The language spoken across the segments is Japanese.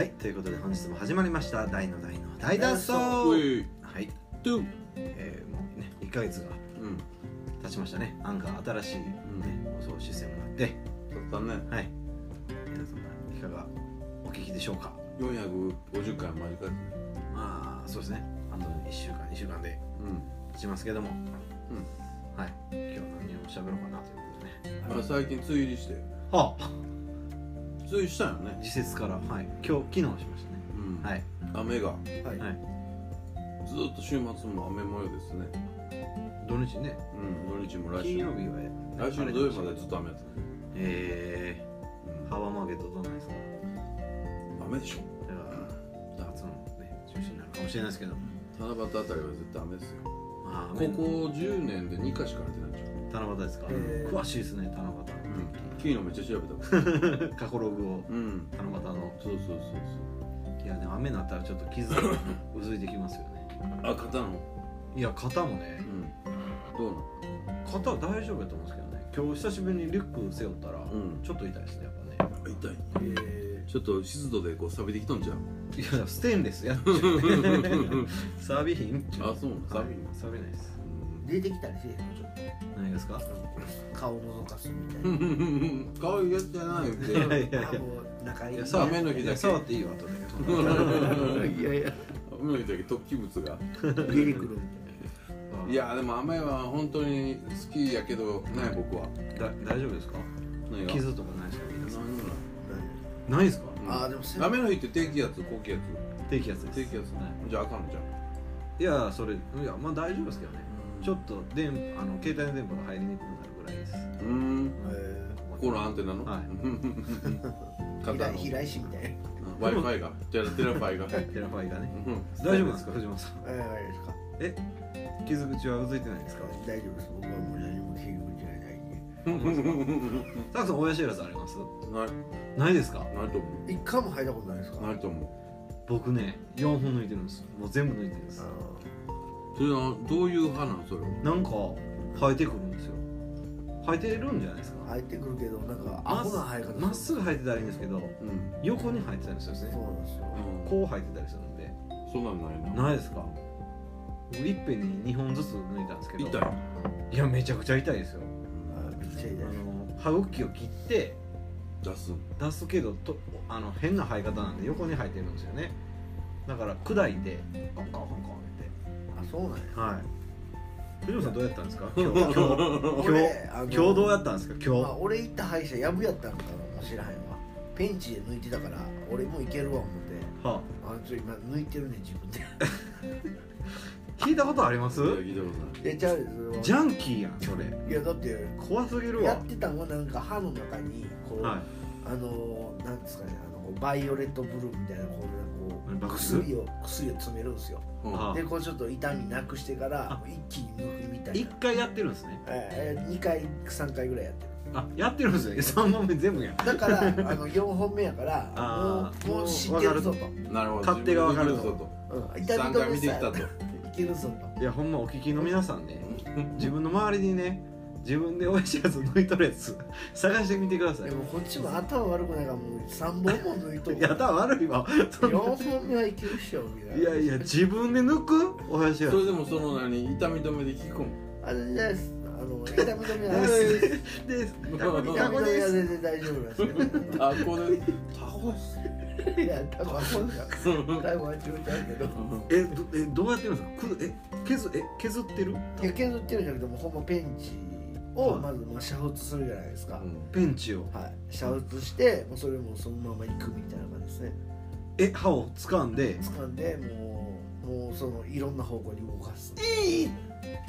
はいということで本日も始まりました。大の大の大脱走はい、トゥえー、もうね1ヶ月がうん。経ちましたね。アンカー新しい、ね放送システムがあって。だったね。はい。皆様いかがお聞きでしょうか？450回間近ですね。まあそうですね。あと1週間2週間でうん。しますけども。はい。今日何を喋ろうかなということでね。あ最近梅雨入りして。あ梅雨したよね。時節から。はい。今日昨日しましたね。うん。はい。雨が。はい、ずーっと週末も雨模様ですね。土日ね。うん土日も来週。金曜日は来週の土曜日までずっと雨やったね。え。うん。ー、ハワマゲドどうなんですか？雨でしょ。だから夏のね中止になるかもしれないですけど。七夕あたりは絶対雨ですよ。まあここ10年で2回しか晴れてないんちゃう七夕ですか、へー詳しいですね七夕昨日めっちゃ調べた過去 ログをうん七夕の。そうそうそういやでも雨になったらちょっと傷がうずいてきますよね。そうあ肩の？いや肩もね。うん。どう肩は大丈夫やと思うんですけどね。今日久しぶりにリュック背負ったら、なのうん。ちょっと痛いですねやっぱね。痛い。えちょっと湿度でこう錆びてきとんじゃんいやステンレスやっちゃうサビひん？あそうなの？錆び錆びないです。ー、出てきたりせえへんの？ちょっ何ですか？と顔覗かすみたいな。可愛いやつじゃないよっていやいやいやあもう仲いいいや触雨の日だけ。触っていいわとで いやいや。雨の日だけ突起物が。出てくるみいやでも雨は本当に好きやけどね僕は。だ大丈夫ですか？何が傷とかないですか？皆さん何もないですか？ないあーでもせ雨の日って低気圧高気圧。低気圧です。低気圧はいじゃああかんじゃんいやそれいやまあ大丈夫ですけどねちょっと電あの携帯の電波が入りにくくなるぐらいです。うー。んここのアンテナの？はい。ー肩の？平平石みたい Wi-Fi が。じゃあテラファイが。テラファイがね。うん。大丈夫ですか？藤本さん。なえ？傷口はうずいてないですか？大丈夫です。僕はもう何も傷口がないんで。たくさん親知らずあります？ない。ないですか？ないと思一回も履いたことないですか？うないと思う。僕ね4本抜いてるんです。もう全部抜いてるんですそれはどういう歯なんそれは？なんか生えてくるんですよ。生えてるんじゃないですか。あー入ってくるけどなんかアホな生え方。まっすぐ生えてたらいいんですけどうん。横に生えてたりするんですね。そうなんですよ。うんこう生えてたりするんで。そんなんないな。ないですか？僕いっぺんに2本ずつ抜いたんですけど。痛い。いやめちゃくちゃ痛いですよ。めっちゃ痛い。ですあの歯茎を切って出す。出すけどとあの変な生え方なんで横に生えてるんですよね。だから砕いてコンコンコンコンってあそうなんや。はい。藤本さんどうやったんですか？今日今日今日今日どうやったんですか？今日、まあ、俺行った歯医者やぶやったんかもしらへんわ。ペンチで抜いてたから俺もいけるわ思って。はあ。ちょ今抜いてるね自分で。あ、聞いたことあります？いや聞いたことない。でちゃうジャンキーやんそれ。いやだって怖すぎるわ。やってたのはなんか歯の中にこう、はあのなんですかねあのこうバイオレットブルーみたいなこう薬を薬を詰めるんですよ。うん。あでこうちょっと痛みなくしてから一気に抜くみたいいな。一回やってるんですね。えー、2回3回ぐらいやってる。あやってるんですよ3本目全部やん。だからあの4本目やからあーもうもう知ってるぞと、なるほど。勝手が分かるぞうん、と。痛み3回止めさ見てきたといけるぞと。いやほんまお聞きの皆さんね。自分の周りにね自分で親知らず抜いとるやつ探してみてください。でもこっちも頭悪くないからもう3本も抜いとる。いや頭悪いわ。そん4な本目はいけるっしょみたいな。いやいや自分で抜く？親知らず。それでもその何？痛み止めで効くん？あれですあの痛み止めはです。痛ですみ止めは全然大丈夫ですタコでタコいや多分そうじゃん多分間違うちゃうけど。えどえどうやってるんですか？くえ削え削ってる？いや削ってるんじゃなくてもうほんまペンチをまずまあするじゃないですか、ペンチを。はい。煮沸してもうそれもそのままいくみたいな感じですね。え歯を掴んで？掴んでもうもうそのいろんな方向に動かす。いっ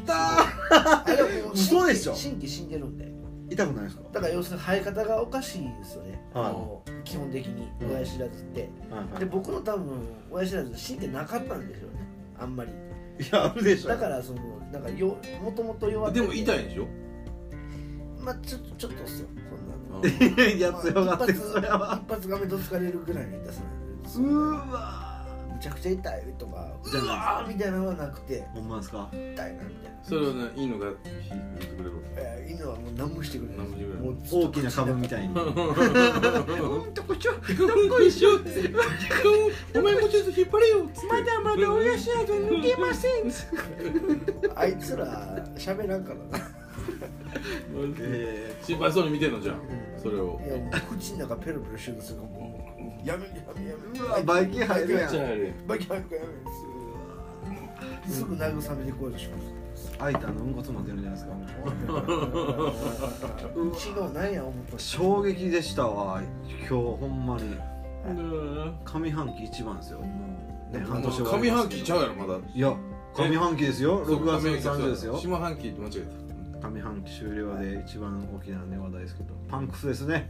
たあでももう 嘘でしょ？神経死んでるんで。痛くないですか？だから要するに生え方がおかしいですよね、はい。あの基本的にうん。親知らずって、はいで僕の多分親知らず神経なかったんでしょうね。あんまり。いやあるでしょ。だからそのなんかよもともと弱ってでても痛いでしょ？まあちょっとちょっとっすよ。そんなの。いや強がっそれは一発一発画面と疲れるぐらいの痛さ。なんでうー。わむちゃくちゃ痛いとかじゃうわーみたいなのはなくて。ほんまですか？痛いなみたいな。それをね犬が引いてくれるえー犬はもう何もしてくれない。何もしてくれない。もう大きな株みたいに。うんとこちょどこい。しょってお前もうちょっと引っ張れよ。まだまだ親知らず抜けません。あいつら喋らんからなえ心配そうに見てんのじゃん。それを。いやもう口の中ペロペロしようとするからもう。やめやめやめ。うわバイキン入るやん。バイキン早くやめす。ぐ慰めてこようとします。ー、アイターのうんこ詰まってるんじゃないですか。も ううちのなんや思った衝撃でしたわ。今日ほんまに。上半期一番ですよ。もうね半年上半期ちゃうやろまだ。いや上半期ですよ。6月30ですよ。下半期って間違え上半期終了で一番大きなね話題ですけどパンクスですね。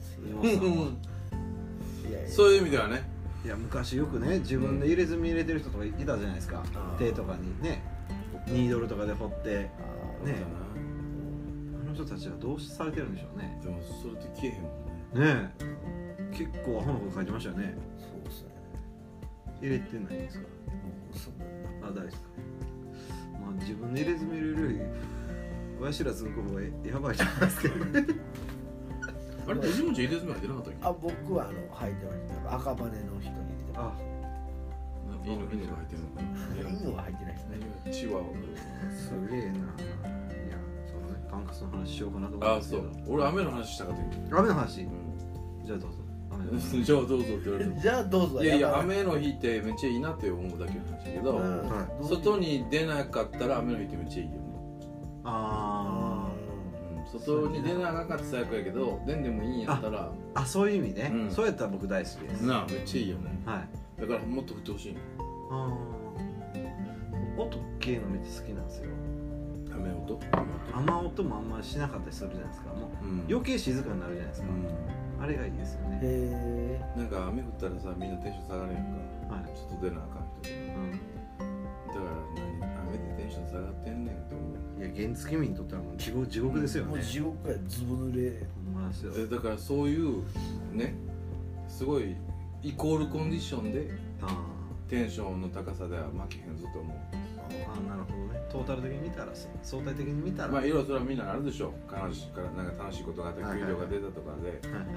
そういう意味ではね。いや昔よくね自分で入れ墨入れてる人とかいたじゃないですか。あー手とかにねニードルとかで掘ってね。あの人たちはどうされてるんでしょうね。でもそれって消えへんもんね。ねえ。結構アホなこと書いてましたよね。そうですね。入れてないんですか？そうあ大ですかまあ自分で入れ墨入れるより親知らずの方がやばいと思いますけど。ね あれ藤本入れ墨入ってなかったっけ？あ僕はあの履いてました。赤羽の人に入れてまあ。犬犬が入ってるのか犬は入ってないですね。チワワすげえな。いやそのねパンクスの話しようかなと思うんああそう。俺雨の話したかったけ？雨の話？どじゃあどうぞ。雨の話。じゃあどうぞって言われるじゃあどうぞいやいやば雨の日ってめっちゃいいなって思うだけの話だけど、うん。外に出なかったら雨の日ってめっちゃいいよね、あうん、外に出なかったら最悪やけど出んでもいいんやったら。ーあそういう意味ね、うん。そうやったら僕大好きです。なあめっちゃいいよ。ねはい。だからもっと降ってほしいあー。音系のめっちゃ好きなんですよ。雨音？雨音もあんまりしなかったりするじゃないですか。もううん。余計静かになるじゃないですか、あれがいいですよね、へなんか雨降ったらさみんなテンション下がるやんか。はい、ちょっと出なあかん人うん。だからンション下がってんねんって思う。いや原付民にとってはもう地獄地獄ですよもうね地獄やずぶ濡れ。ほんまですよえだからそういうねすごいイコールコンディションであテンションの高さでは負けへんぞと思う。ーあーなるほどね。トータル的に見たら相対的に見たら、まあいろいろそれはみんなあるでしょ悲しいからなんか楽しいことがあって給はいはいはい。料が出たとかで。はい。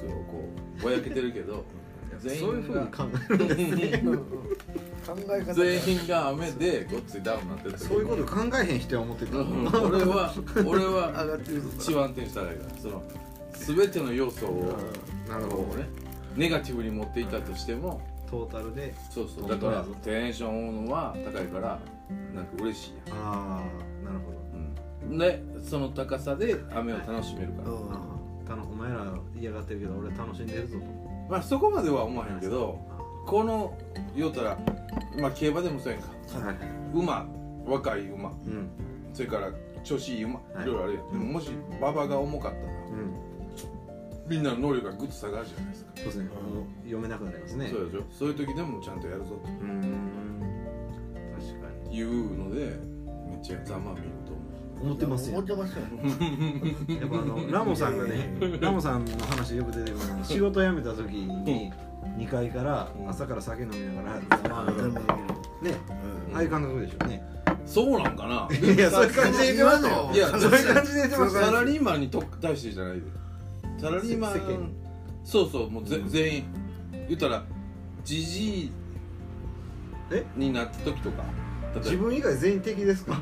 そうこうぼやけてるけど 全そういう員がふうに考えるんですね。考え方が。全員が雨でごっついダウンになってる時そういうこと考えへん人は思ってた、うん。俺は俺上はがって一番テンション高いからその全ての要素をなるほど。ねネガティブに持っていたとしてもトータルで。そうそう。だからテンションは高いからなんか嬉しいやん。ああなるほど。うん。でその高さで雨を楽しめるから、うん。あーたのお前ら嫌がってるけど俺楽しんでるぞとまあそこまでは思わへんけどこの言うたらまあ競馬でもそうやんか。はい馬若い馬。うん。それから調子いい馬。はい。いろいろあるやん、でももし馬場が重かったらうん。みんなの能力がグッと下がるじゃないですか、そうですね。読めなくなりますね。そうでしょ。そういう時でもちゃんとやるぞうーん。確かというのでめっちゃざまあ見ると思ってますよ。思ってますよ。やっぱあの ラモさんがね ラモさんの話よく出てくるのが仕事辞めた時に2階からうん。朝から酒飲みながらざまあみたいなねああいう感覚でしょうね。うそうなんかな。いやそういう感じで言ってましたよ。いやそういう感じで言ってましたサラリーマンにと対してじゃないでサラリーマン世間。そうそうもうぜ全員。言ったらじじいえ？になった時とか。自分以外全員敵ですか？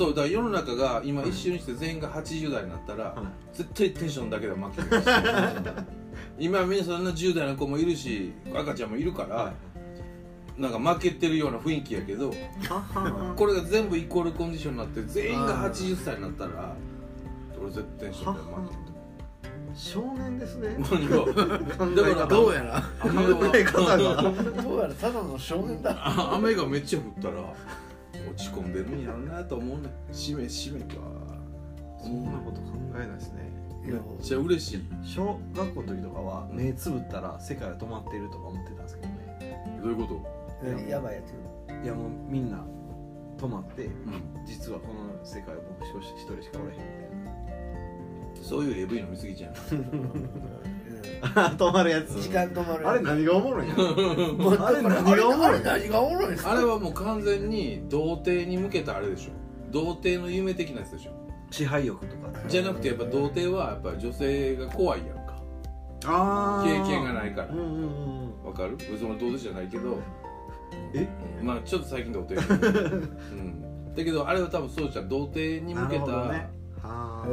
そうだから世の中が今一瞬にして全員が80代になったら、はい。絶対テンションだけで負けるし今みんなそんな10代の子もいるし赤ちゃんもいるから、はなんか負けてるような雰囲気やけどこれが全部イコールコンディションになって全員が80歳になったら俺絶対テンションで負少年ですね。だだからどうやら雨考え方が。どうやらただの少年だ。あ雨がめっちゃ降ったら落ち込んでるんやろなと思うねしめしめとそんなこと考えないですね。めっちゃ嬉しい。小学校の時とかは目つぶったら世界は止まってるとか思ってたんですけどね。どういうこや。ばいやつ。いやもうみんな止まってと、うん、実はこの世界は僕一人しかおれへんみたいな。そういう AV の見過ぎじゃんい 止まるやつ。時間止まるあれ何がおもろいんや もうあれ何がおもろいあれ何がおもろいんですかあれはもう完全に童貞に向けたあれでしょ。童貞の夢的なやつでしょ。支配欲とか。じゃなくてやっぱ童貞はやっぱ女性が怖いやんか。あ経験がないから。うんうんうんわかる？その童貞じゃないけど。え？まあちょっと最近童貞。やけどうん。だけどあれは多分そうじゃん。童貞に向けた、なるほどね。はあ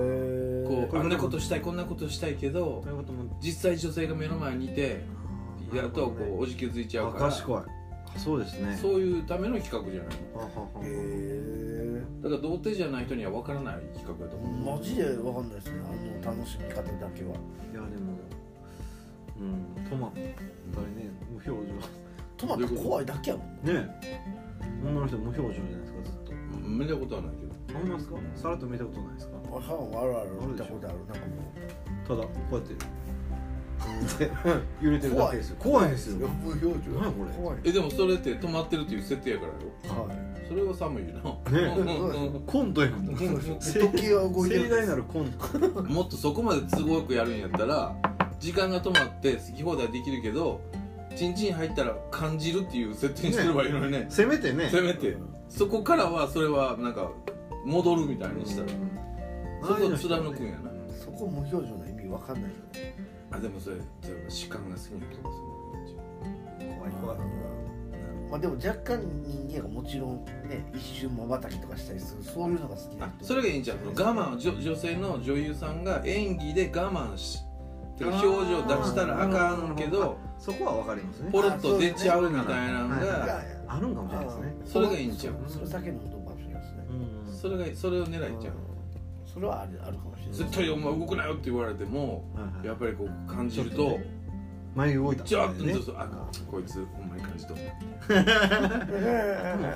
こんなことしたいこんなことしたいけどそういうことも。実際女性が目の前にいてやっとこうおじけづいちゃうからあ賢い。あそうですね。そういうための企画じゃないはははへだから童貞じゃない人には分からない企画だと思う。ーマジでわかんないですね。あの楽しみ方だけは。いやでもうん。トマトあれね無表情。トマト怖いだけやもんね。え。女の人無表情じゃないですかずっと。うん見たことはないけど。ありますか？さらっと見たことないですか？あはんあるある見たことあるなんかもただこうやって 揺れてるだけですよ。怖いですよ無表情何これ怖い。えでもそれって止まってるっていう設定やからやろはい。それは寒いよね。なコントやんも時計は動いてる盛大なるコント。もっとそこまで都合よくやるんやったら時間が止まって好き放題できるけどチンチン入ったら感じるっていう設定にすればいいのにね。せめてね。せめて。そこからはそれはなんか戻るみたいにしたらそこを貫くんやな。そこ無表情の意味わかんないよあでもそれ例えば時間が過ぎるとかその怖い怖いまあでも若干人間がもちろんね一瞬まばたきとかしたりするそういうのが好きなそれがいいんじゃんその我慢女女性の女優さんが演技で我慢し表情出したらあかんけどそこはわかりますね。ポロッと出ちゃうみたいなのがはいあるんかもしれないですね。それがいいんちゃう？それだけのことかもしれないですね。うんそれがそれを狙いちゃうそれはあるあるかもしれない。絶対お前動くなよって言われてもはいはい。やっぱりこう感じるとちょっとね眉毛動いたちょっとねそうそうあこいつほんまに感じとんな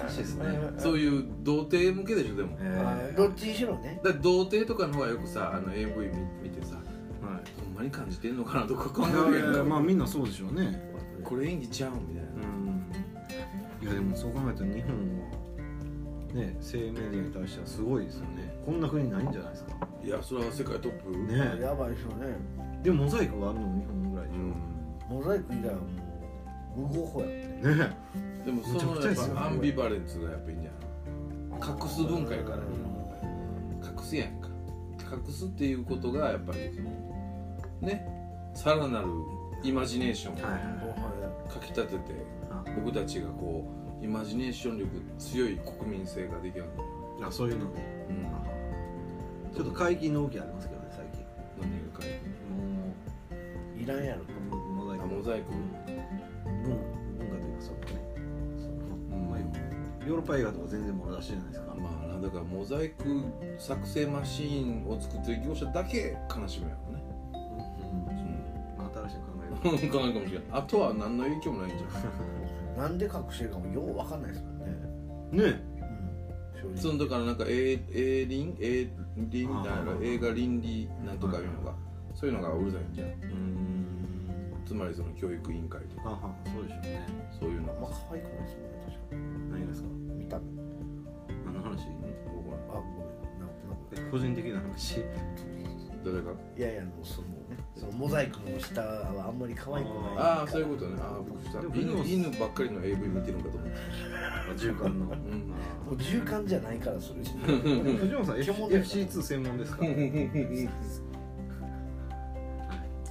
おかしいですね。そういう童貞向けでしょでも。えどっちにしろね。だから童貞とかの方がよくさあの AV 見見てさーはいほんまに感じてんのかなとか考いえる。やんかやいやまあみんなそうでしょうね。これ演技ちゃうんみたいな。うん。いやでもそう考えたら日本はね性メディアに対してはすごいですよねこんな国ないんじゃないですか。いやそれは世界トップ。ね。やばいですよね。でもモザイクがあるの日本ぐらいでしょ、うん。モザイク以外はもう無合法やねね。でもそのやっぱアンビバレンスがやっぱいいんじゃない？隠す文化やから隠すやんか。隠すっていうことがやっぱりそのね。さらなるイマジネーションをはいはいかきたててあ。僕たちがこうイマジネーション力強い国民性ができるんだよ、あそういうのでうん、ちょっと解禁の動きありますけどね最近。何が書いてもいらんやろうモザイク。あモザイク。文文化というかそうねそのうんまあヨーロッパ映画とか全然漏ら出しじゃないですかまあなだからモザイク。作成マシーンを作ってる業者だけ悲しむやろね、まあ新しいの考えうん、かもしれないあとは何の影響もないんじゃんなんで隠してるかもようわかんないですもんねるねそのだからなんか A 倫 A 倫みたいな映画倫理なんとかいうのがそういうのがうるさいんじゃん。うん。つまりその教育委員会とか。あはそうでしょうね。そういうのま可愛くないですもんね確かに何がですか？見た目。何の話？僕は。あごめん。個人的な話？誰が？いやいやもうそのねそのモザイクの下はあんまり可愛くない。ああそういうことね。ああ僕したでも犬犬ばっかりの AV 見てるんかと思って中間の。うん。もう循環じゃないからそれ。藤本さん基本的 FC2 専門ですか？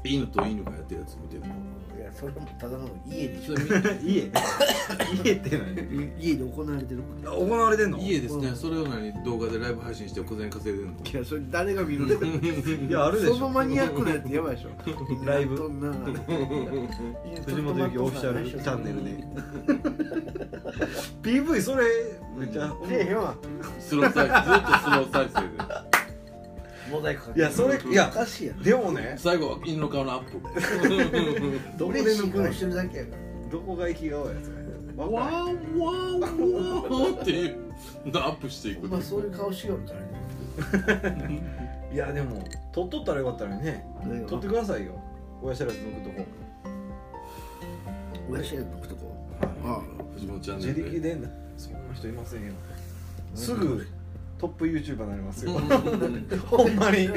犬と犬がやってるやつ見てるの。いやそれもただの家でしょ。家 家って何？家で行われてるこ行われてんの？家ですね。それを何？動画でライブ配信して小銭稼いでるの？といやそれ誰が見るの いやあるでしょ。そのマニアックなやつやばいでしょ。ライブ。そんな。藤本由紀オフィシャルチャンネルで PV それめっちゃ。せえへんわ。スロー再生ずっとスロー再生でモザイクかけていやそれいやおかしいやん。でもね。最後は犬の顔のアップ。どこで抜くの顔してるだけやから。どこが生き顔やつワンワンワンっていうアップしていく。まそういう顔しよるからねいやでも撮っとったらよかったのにね。何が撮ってくださいよ。親知らず抜くとこ。親知らず抜くとこ。はあ藤本チャンネ自力でそんな人いませんよ。すぐトップ YouTuber になりますよ。うん ほんまに。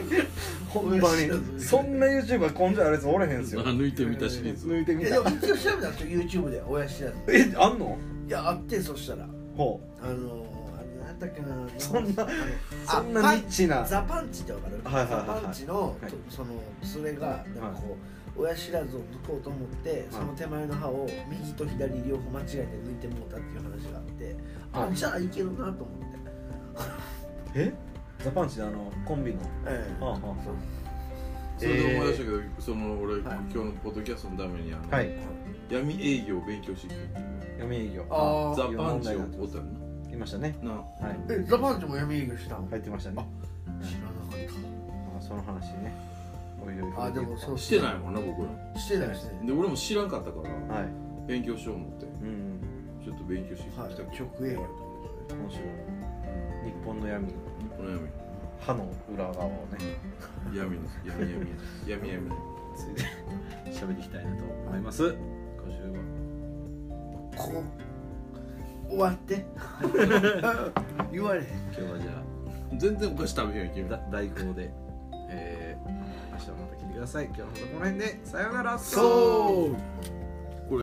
ほんまに。そんな YouTuber 根性あるやつおれへんすよ。あ抜いてみたシリーズ。抜いてみた。いやでも一応調べたんですよ YouTube で親知らず。えあんの？いやあってそしたら。ほあのー、あれ何やっけなそんなんなあニッチな。ザパンチってわかる、はいはいはいはい。ザパンチの、そのそれがなんかこう、親知らずを抜こうと思ってその手前の歯を右と左両方間違えて抜いてもうたっていう話があってあはい。じゃあいけるなと思って え？ザパンチであのコンビの。ええ。はあはあそうそれで思い出したけど、その俺、はい。今日のポッドキャストのためにあの、はい。闇営業を勉強してきた闇営業。あー。ザ・パンチをおったよいましたねななはい。えザパンチも闇営業したの、入ってましたね。知らなかっまあその話ね。おいおいたあでもそうしてないもんな僕ら。してないですね。で俺も知らんかったからはい。勉強しよう思って。うんちょっと勉強してきたはい。直営業今週日本の闇。この闇。歯の裏側をね。闇です闇闇。闇闇。ついて喋っていきたいなと思います。今週はこう終わって。言われへん。今日はじゃ全然お菓子食べへんやん君。あだ代行で。えー、明日もまた聞いてください。今日のところこの辺で。さようなら。そう